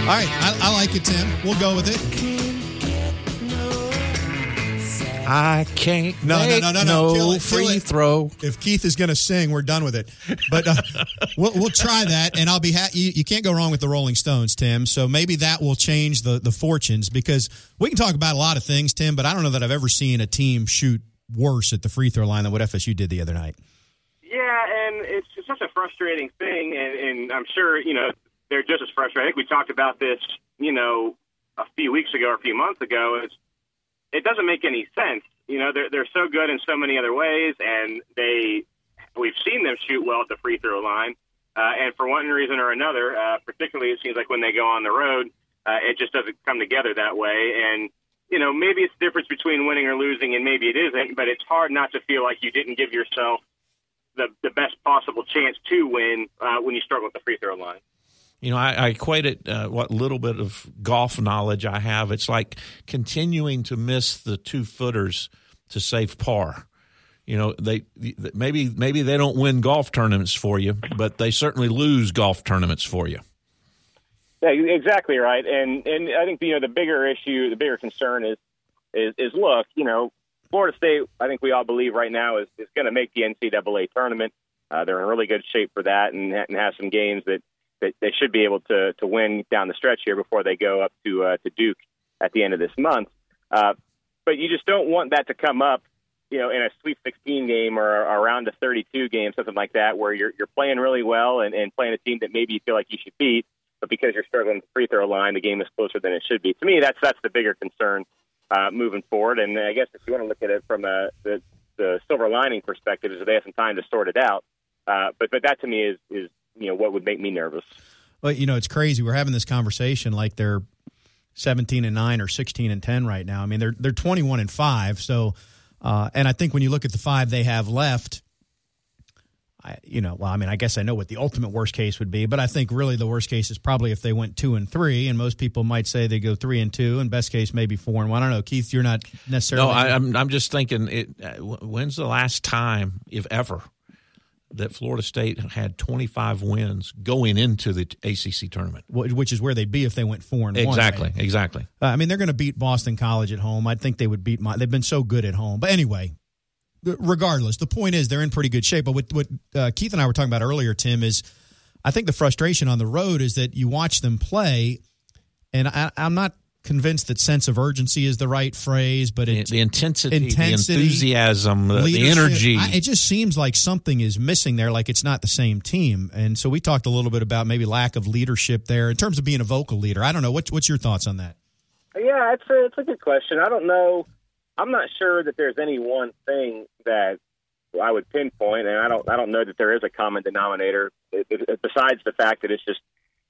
All right, I, I like it, Tim. We'll go with it. I can't No, no, make no, no, no. Kill it, free throw. If Keith is going to sing, we're done with it. But uh, we'll, we'll try that, and I'll be happy. You, you can't go wrong with the Rolling Stones, Tim. So maybe that will change the the fortunes because we can talk about a lot of things, Tim. But I don't know that I've ever seen a team shoot worse at the free throw line than what FSU did the other night. Yeah, and it's just such a frustrating thing, and, and I'm sure you know they're just as frustrated. I think we talked about this, you know, a few weeks ago or a few months ago. It's it doesn't make any sense. You know, they're they're so good in so many other ways, and they we've seen them shoot well at the free throw line. Uh, and for one reason or another, uh, particularly it seems like when they go on the road, uh, it just doesn't come together that way. And you know, maybe it's the difference between winning or losing, and maybe it isn't. But it's hard not to feel like you didn't give yourself the the best possible chance to win uh, when you struggle with the free throw line. You know, I, I equate it, uh, what little bit of golf knowledge I have. It's like continuing to miss the two footers to save par. You know, they maybe maybe they don't win golf tournaments for you, but they certainly lose golf tournaments for you. Yeah, exactly right. And and I think you know the bigger issue, the bigger concern is is, is look, you know, Florida State. I think we all believe right now is is going to make the NCAA tournament. Uh, they're in really good shape for that, and, and have some games that, that they should be able to to win down the stretch here before they go up to uh, to Duke at the end of this month. Uh, but you just don't want that to come up, you know, in a Sweet 16 game or around a 32 game, something like that, where you're you're playing really well and, and playing a team that maybe you feel like you should beat, but because you're struggling with the free throw line, the game is closer than it should be. To me, that's that's the bigger concern uh, moving forward. And I guess if you want to look at it from a the, the silver lining perspective, is that they have some time to sort it out. Uh, but but that to me is is you know what would make me nervous. Well, you know, it's crazy. We're having this conversation like they're 17 and 9 or 16 and 10 right now. I mean, they're they're 21 and 5. So uh, and I think when you look at the five they have left, I, you know, well, I mean, I guess I know what the ultimate worst case would be, but I think really the worst case is probably if they went two and three, and most people might say they go three and two, and best case maybe four and one. I don't know, Keith, you're not necessarily. No, I, I'm I'm just thinking. It, uh, when's the last time, if ever, that Florida State had 25 wins going into the ACC tournament? which is where they'd be if they went four and Exactly, one. right? exactly. Uh, I mean, they're going to beat Boston College at home. I think they would beat. My, they've been so good at home, but anyway, regardless, the point is they're in pretty good shape. But what, what uh, Keith and I were talking about earlier, Tim, is I think the frustration on the road is that you watch them play, and I, I'm not convinced that sense of urgency is the right phrase, but The, it, the intensity, intensity, the enthusiasm, the, the energy. I, it just seems like something is missing there, like it's not the same team. And so we talked a little bit about maybe lack of leadership there in terms of being a vocal leader. I don't know. What's, what's your thoughts on that? Yeah, it's a it's a good question. I don't know. I'm not sure that there's any one thing that I would pinpoint, and I don't I don't know that there is a common denominator it, it, besides the fact that it's just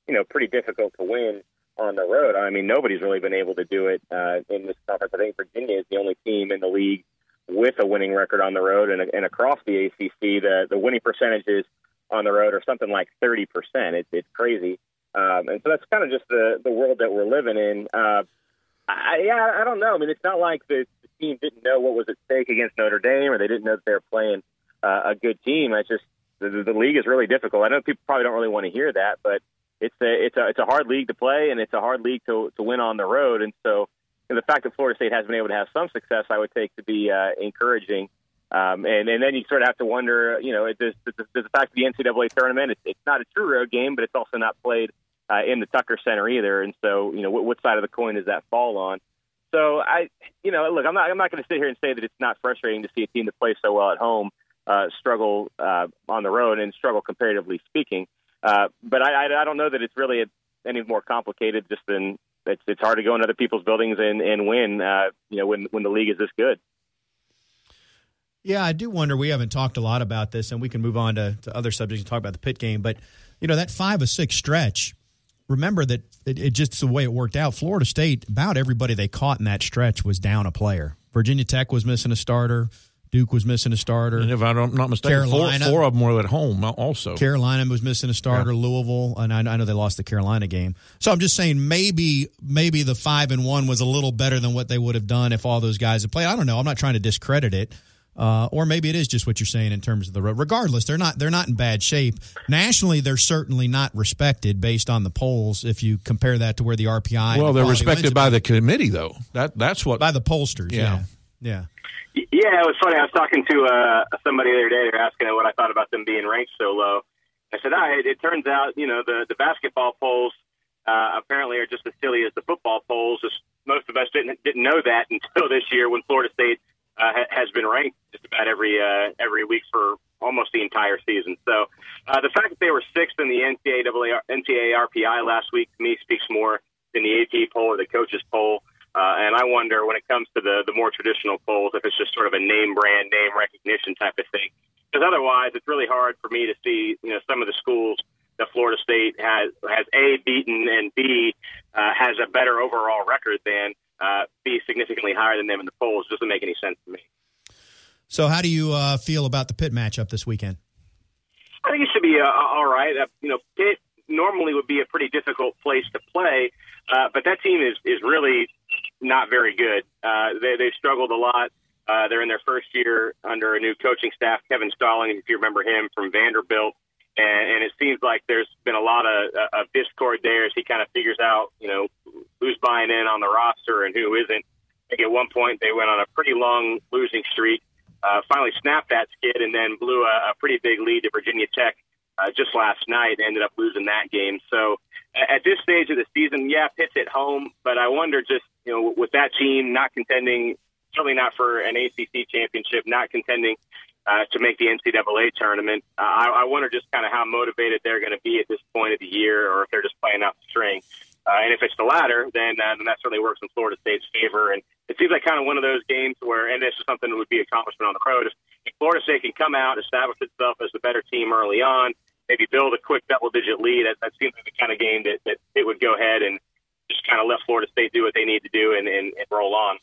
you know pretty difficult to win on the road. I mean, nobody's really been able to do it uh, in this conference. I think Virginia is the only team in the league with a winning record on the road, and, and across the ACC, the the winning percentages on the road are something like 30 percent. It's it's crazy, um, and so that's kind of just the the world that we're living in. Uh, I, yeah, I don't know. I mean, it's not like the, the team didn't know what was at stake against Notre Dame, or they didn't know that they were playing uh, a good team. It's just the, the league is really difficult. I know people probably don't really want to hear that, but it's a it's a it's a hard league to play, and it's a hard league to to win on the road. And so, know, the fact that Florida State has been able to have some success, I would take to be uh, encouraging. Um, and and then you sort of have to wonder, you know, does, does, the fact that the NCAA tournament it's, it's not a true road game, but it's also not played uh, in the Tucker Center either. And so, you know, what, what side of the coin does that fall on? So I, you know, look, I'm not, I'm not going to sit here and say that it's not frustrating to see a team that plays so well at home uh, struggle uh, on the road and struggle comparatively speaking. Uh, but I, I, I don't know that it's really any more complicated just than it's, it's hard to go in other people's buildings and, and win, uh, you know, when, when the league is this good. Yeah, I do wonder. We haven't talked a lot about this, and we can move on to, to other subjects and talk about the pit game. But you know that five or six stretch. Remember that it, it just the way it worked out. Florida State, about everybody they caught in that stretch was down a player. Virginia Tech was missing a starter. Duke was missing a starter. and if I'm not mistaken, four, Carolina. four of them were at home also. Carolina was missing a starter. Louisville, and I, I know they lost the Carolina game. So I'm just saying maybe maybe the five and one was a little better than what they would have done if all those guys had played. I don't know. I'm not trying to discredit it. Uh, or maybe it is just what you're saying in terms of the road. Regardless, they're not they're not in bad shape. Nationally, they're certainly not respected based on the polls. If you compare that to where the RPI, well, and they're respected by the committee, though. That that's what. by the pollsters. Yeah. Yeah, yeah. Yeah, it was funny. I was talking to uh, somebody the other day. They're asking what I thought about them being ranked so low. I said, ah, it, it turns out, you know, the, the basketball polls uh, apparently are just as silly as the football polls. Just, most of us didn't didn't know that until this year when Florida State uh, ha- has been ranked just about every uh, every week for almost the entire season. So uh, the fact that they were sixth in the NCAA NCAA RPI last week to me speaks more than the AP poll or the coaches poll. Uh, and I wonder when it comes to the the more traditional polls if it's just sort of a name brand, name recognition type of thing. Because otherwise, it's really hard for me to see you know some of the schools that Florida State has has a beaten and b uh, has a better overall record than uh, be significantly higher than them in the polls. It doesn't make any sense to me. So, how do you uh, feel about the Pitt matchup this weekend? I think it should be uh, all right. Uh, you know, Pitt normally would be a pretty difficult place to play, uh, but that team is is really not very good. Uh, they they've struggled a lot. Uh, they're in their first year under a new coaching staff, Kevin Stalling, if you remember him from Vanderbilt, and, and it seems like there's been a lot of, of discord there as he kind of figures out, you know, who's buying in on the roster and who isn't. I think at one point they went on a pretty long losing streak uh, finally snapped that skid and then blew a, a pretty big lead to Virginia Tech uh, just last night. Ended up losing that game. So at this stage of the season, yeah, Pitt's at home, but I wonder just you know with that team not contending, certainly not for an ACC championship, not contending uh, to make the NCAA tournament. Uh, I, I wonder just kind of how motivated they're going to be at this point of the year, or if they're just playing out the string. Uh, and if it's the latter, then uh, then that certainly works in Florida State's favor. And it seems like kind of one of those games where, and this is something that would be accomplishment on the road. If, if Florida State can come out, establish itself as the better team early on, maybe build a quick double-digit lead, that, that seems like the kind of game that, that it would go ahead and just kind of let Florida State do what they need to do and, and, and roll on.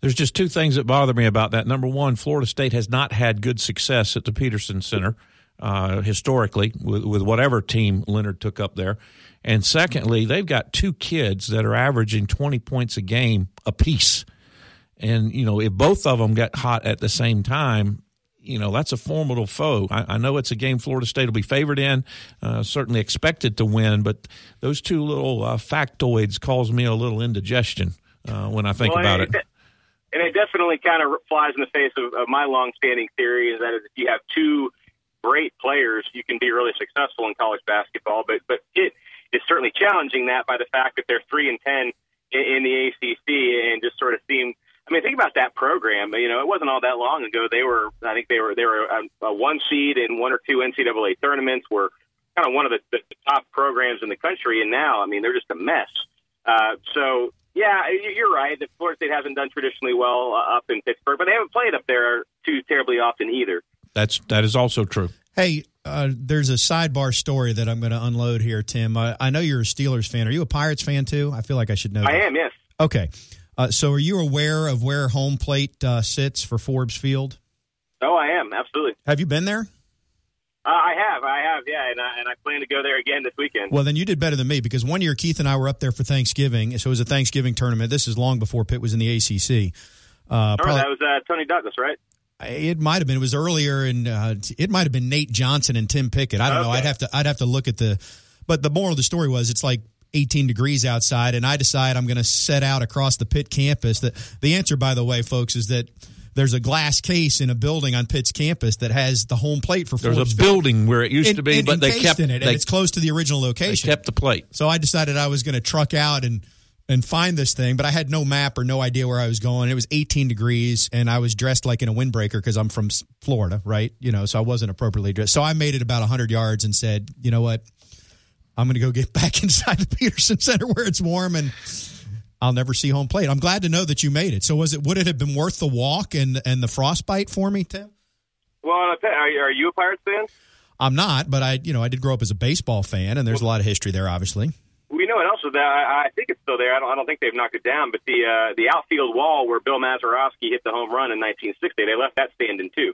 There's just two things that bother me about that. Number one, Florida State has not had good success at the Petersen Center uh, historically with, with whatever team Leonard took up there. And secondly, they've got two kids that are averaging 20 points a game apiece. And, you know, if both of them get hot at the same time, you know, that's a formidable foe. I, I know it's a game Florida State will be favored in, uh, certainly expected to win, but those two little uh, factoids cause me a little indigestion uh, when I think Well, about and it. And it definitely kind of flies in the face of, of my long-standing theory is that if you have two great players, you can be really successful in college basketball. But but it is certainly challenging that by the fact that they're three and ten in, in the ACC and just sort of seem. I mean, think about that program. You know, it wasn't all that long ago. They were, I think, they were they were a, a one seed in one or two NCAA tournaments. Were kind of one of the, the top programs in the country, and now, I mean, they're just a mess. Uh, so, yeah, you- you're right. That Florida State hasn't done traditionally well uh, up in Pittsburgh, but they haven't played up there too terribly often either. That's that is also true. Hey, uh, there's a sidebar story that I'm going to unload here, Tim. I, I know you're a Steelers fan. Are you a Pirates fan too? I feel like I should know. I that. am, yes. Okay. Uh, so, are you aware of where home plate uh, sits for Forbes Field? Oh, I am absolutely. Have you been there? Uh, I have, I have, yeah, and I, and I plan to go there again this weekend. Well, then you did better than me because one year Keith and I were up there for Thanksgiving. So it was a Thanksgiving tournament. This is long before Pitt was in the ACC. Uh, right, probably- that was uh, Toney Douglas, right? It might have been. It was earlier, and uh, it might have been Nate Johnson and Tim Pickett. I don't know. I'd have to. I'd have to look at the. But the moral of the story was, it's like 18 degrees outside, and I decide I'm going to set out across the Pitt campus. The the answer, by the way, folks, is that there's a glass case in a building on Pitt's campus that has the home plate for There's Forbes a building where it used En- to be, en- but they kept in it, and they, it's close to the original they location. kept the plate. So I decided I was going to truck out and and find this thing, but I had no map or no idea where I was going. It was 18 degrees, and I was dressed like in a windbreaker because I'm from Florida, right? You know, so I wasn't appropriately dressed. So I made it about 100 yards and said, you know what? I'm going to go get back inside the Petersen Center where it's warm and. I'll never see home plate. I'm glad to know that you made it. So was it would it have been worth the walk and and the frostbite for me, Tim? Well, I'll tell you, are, you- a Pirates fan? I'm not, but I you know I did grow up as a baseball fan, and there's a lot of history there, obviously. We know what also that. I, I think it's still there. I don't, I don't think they've knocked it down, but the uh, the outfield wall where Bill Mazeroski hit the home run in 1960, they left that standing too.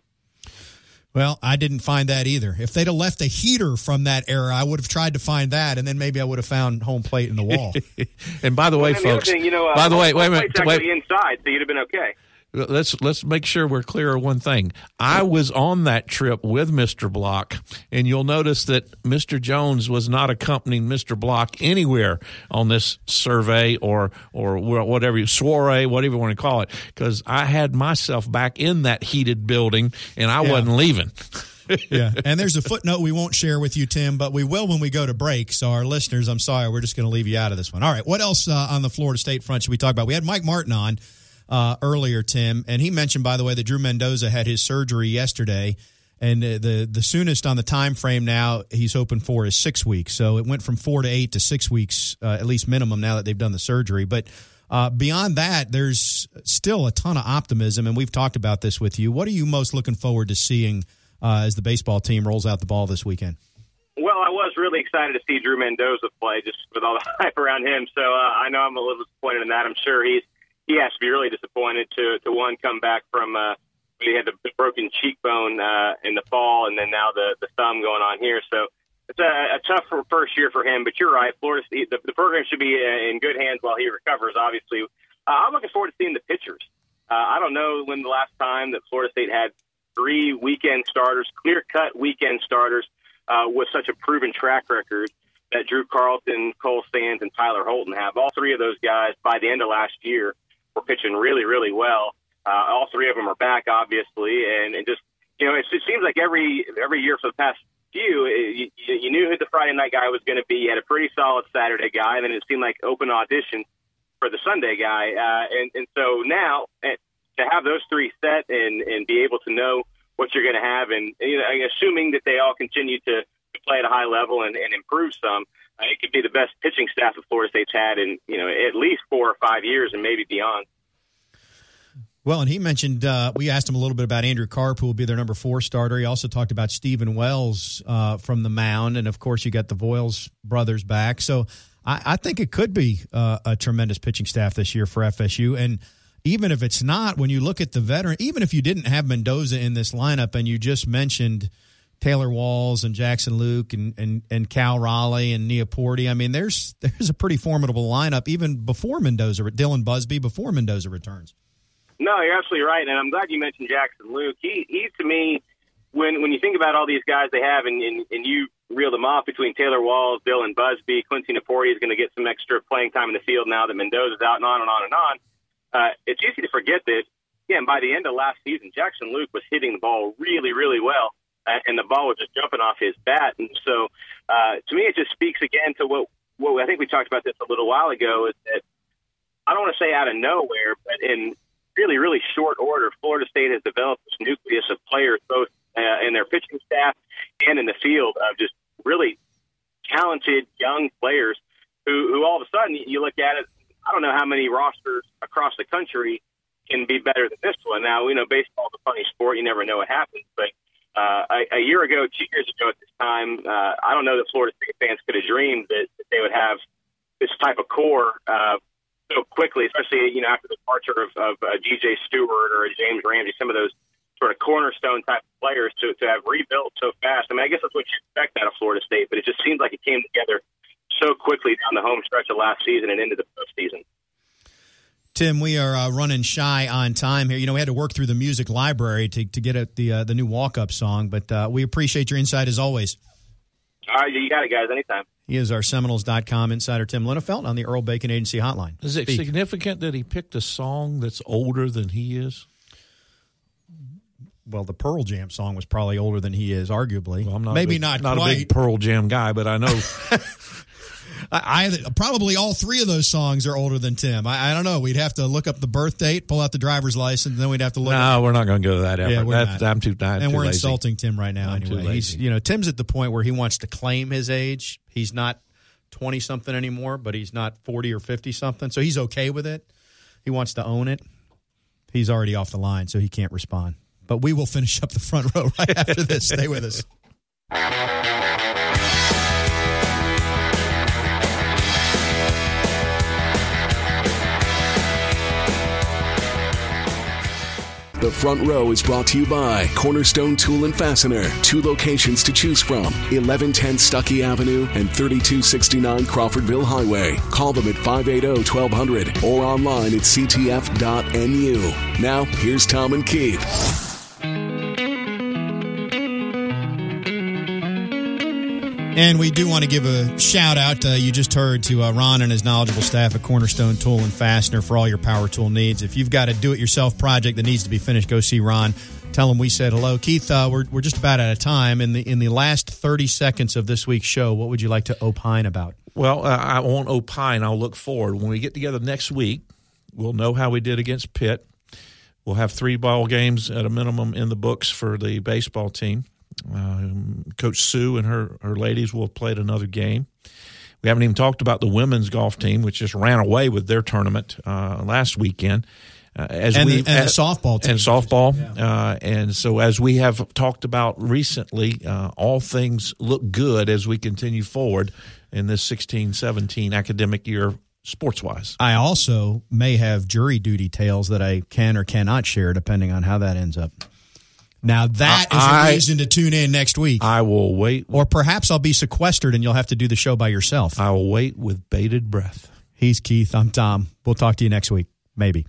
Well, I didn't find that either. If they'd have left a heater from that era, I would have tried to find that, and then maybe I would have found home plate in the wall. And by the way, and the folks, thing, you know, uh, by the way, wait a minute, plate's wait, actually inside, so you'd have been okay. Let's let's make sure we're clear of one thing. I was on that trip with Mr. Block, and you'll notice that Mr. Jones was not accompanying Mr. Block anywhere on this survey or or whatever you soiree, whatever you want to call it, because I had myself back in that heated building and I Yeah. wasn't leaving. yeah. And there's a footnote we won't share with you, Tim, but we will when we go to break. So our listeners, I'm sorry, we're just going to leave you out of this one. All right. What else uh, on the Florida State front should we talk about? We had Mike Martin on uh, earlier, Tim, and he mentioned, by the way, that Drew Mendoza had his surgery yesterday. and uh, the the soonest on the time frame now he's hoping for is six weeks. So it went from four to eight to six weeks, uh, at least minimum, now that they've done the surgery. But uh, beyond that, there's still a ton of optimism, and we've talked about this with you. What are you most looking forward to seeing uh, as the baseball team rolls out the ball this weekend? Well, I was really excited to see Drew Mendoza play, just with all the hype around him. So uh, I know I'm a little disappointed in that. I'm sure he's he has to be really disappointed to to one come back from uh, he had the, broken cheekbone uh, in the fall, and then now the the thumb going on here. So it's a, a tough first year for him. But you're right, Florida State, the, the program should be uh, in good hands while he recovers. Obviously, uh, I'm looking forward to seeing the pitchers. Uh, I don't know when the last time that Florida State had three weekend starters, clear cut weekend starters, uh, with such a proven track record that Drew Carlton, Cole Sands, and Tyler Holton have. All three of those guys by the end of last year were pitching really, really well. Uh, all three of them are back, obviously, and, and just you know, it, it seems like every every year for the past few, it, you, you knew who the Friday night guy was going to be. You had a pretty solid Saturday guy, and then it seemed like open audition for the Sunday guy. Uh, and and so now eh, to have those three set and and be able to know what you're going to have, and you know, assuming that they all continue to, to play at a high level and, and improve some, uh, it could be the best pitching staff that Florida State's had in you know at least four or five years, and maybe beyond. Well, and he mentioned uh, we asked him a little bit about Andrew Karp, who will be their number four starter. He also talked about Stephen Wells uh, from the mound, and of course, you got the Voyles brothers back. So I, I think it could be uh, a tremendous pitching staff this year for FSU. And even if it's not, when you look at the veteran, even if you didn't have Mendoza in this lineup, and you just mentioned Taylor Walls and Jackson Lueck and and, and Cal Raleigh and Nieporte, I mean, there's there's a pretty formidable lineup even before Mendoza, Dylan Busby before Mendoza returns. No, you're absolutely right, and I'm glad you mentioned Jackson Lueck. He he to me, when when you think about all these guys they have, and and, and you reel them off between Taylor Walls, Dylan Busby, Quincy Nieporte is going to get some extra playing time in the field now that Mendoza's out, and on and on and on. Uh, it's easy to forget that. Again, by the end of last season, Jackson Lueck was hitting the ball really, really well, and the ball was just jumping off his bat. And so, uh, to me, it just speaks again to what what I think we talked about this a little while ago. Is that I don't want to say out of nowhere, but in really, really short order, Florida State has developed this nucleus of players, both uh, in their pitching staff and in the field, of just really talented young players who, who all of a sudden you look at it. I don't know how many rosters across the country can be better than this one. Now, you know, baseball's a funny sport. You never know what happens. Uh, a, a year ago, two years ago at this time, uh, I don't know that Florida State fans could have dreamed that, that they would have this type of core uh, so quickly, especially you know after the departure of, of uh, DJ Stewart or James Ramsey, some of those sort of cornerstone type of players to to have rebuilt so fast. I mean, I guess that's what you expect out of Florida State, but it just seems like it came together so quickly down the home stretch of last season and into the postseason. Tim, we are uh, running shy on time here. You know, we had to work through the music library to, to get at the uh, the new walk up song, but uh, we appreciate your insight as always. All right, you got it, guys. Anytime. He is our Seminoles.com insider, Tim Linafelt, on the Earl Bacon Agency hotline. Is it Speak. significant that he picked a song that's older than he is? Well, the Pearl Jam song was probably older than he is, arguably. Well, I'm not Maybe a big, not, not quite. a big Pearl Jam guy, but I know I, I probably all three of those songs are older than Tim. I, I don't know. We'd have to look up the birth date, pull out the driver's license, and then we'd have to look. no, we're not going to go to that effort. Yeah, we're That's, not. I'm too. I'm and too we're lazy. insulting Tim right now. I'm too anyway, he's lazy. you know Tim's at the point where he wants to claim his age. He's not twenty something anymore, but he's not forty or fifty something, so he's okay with it. He wants to own it. He's already off the line, so he can't respond. But we will finish up the front row right after this. Stay with us. The front row is brought to you by Cornerstone Tool and Fastener. Two locations to choose from 1110 Stuckey Avenue and 3269 Crawfordville Highway. Call them at 580 1200 or online at ctf.nu. Now, here's Tom and Keith. And we do want to give a shout out. Uh, you just heard to uh, Ron and his knowledgeable staff at Cornerstone Tool and Fastener for all your power tool needs. If you've got a do it yourself project that needs to be finished, go see Ron. Tell him we said hello. Keith, uh, we're, we're just about out of time. In the, in the last 30 seconds of this week's show, what would you like to opine about? Well, uh, I won't opine. I'll look forward. When we get together next week, we'll know how we did against Pitt. We'll have three ball games at a minimum in the books for the baseball team. Um, Coach Sue and her, her ladies will have played another game. We haven't even talked about the women's golf team, which just ran away with their tournament uh, last weekend. Uh, as And the- we and the softball team. and softball, uh, and so as we have talked about recently, uh, all things look good as we continue forward in this 16-17 academic year, sports wise. I also may have jury duty tales that I can or cannot share, depending on how that ends up. Now that I, is reason to tune in next week. I will wait. Or perhaps I'll be sequestered and you'll have to do the show by yourself. I will wait with bated breath. He's Keith. I'm Tom. We'll talk to you next week. Maybe.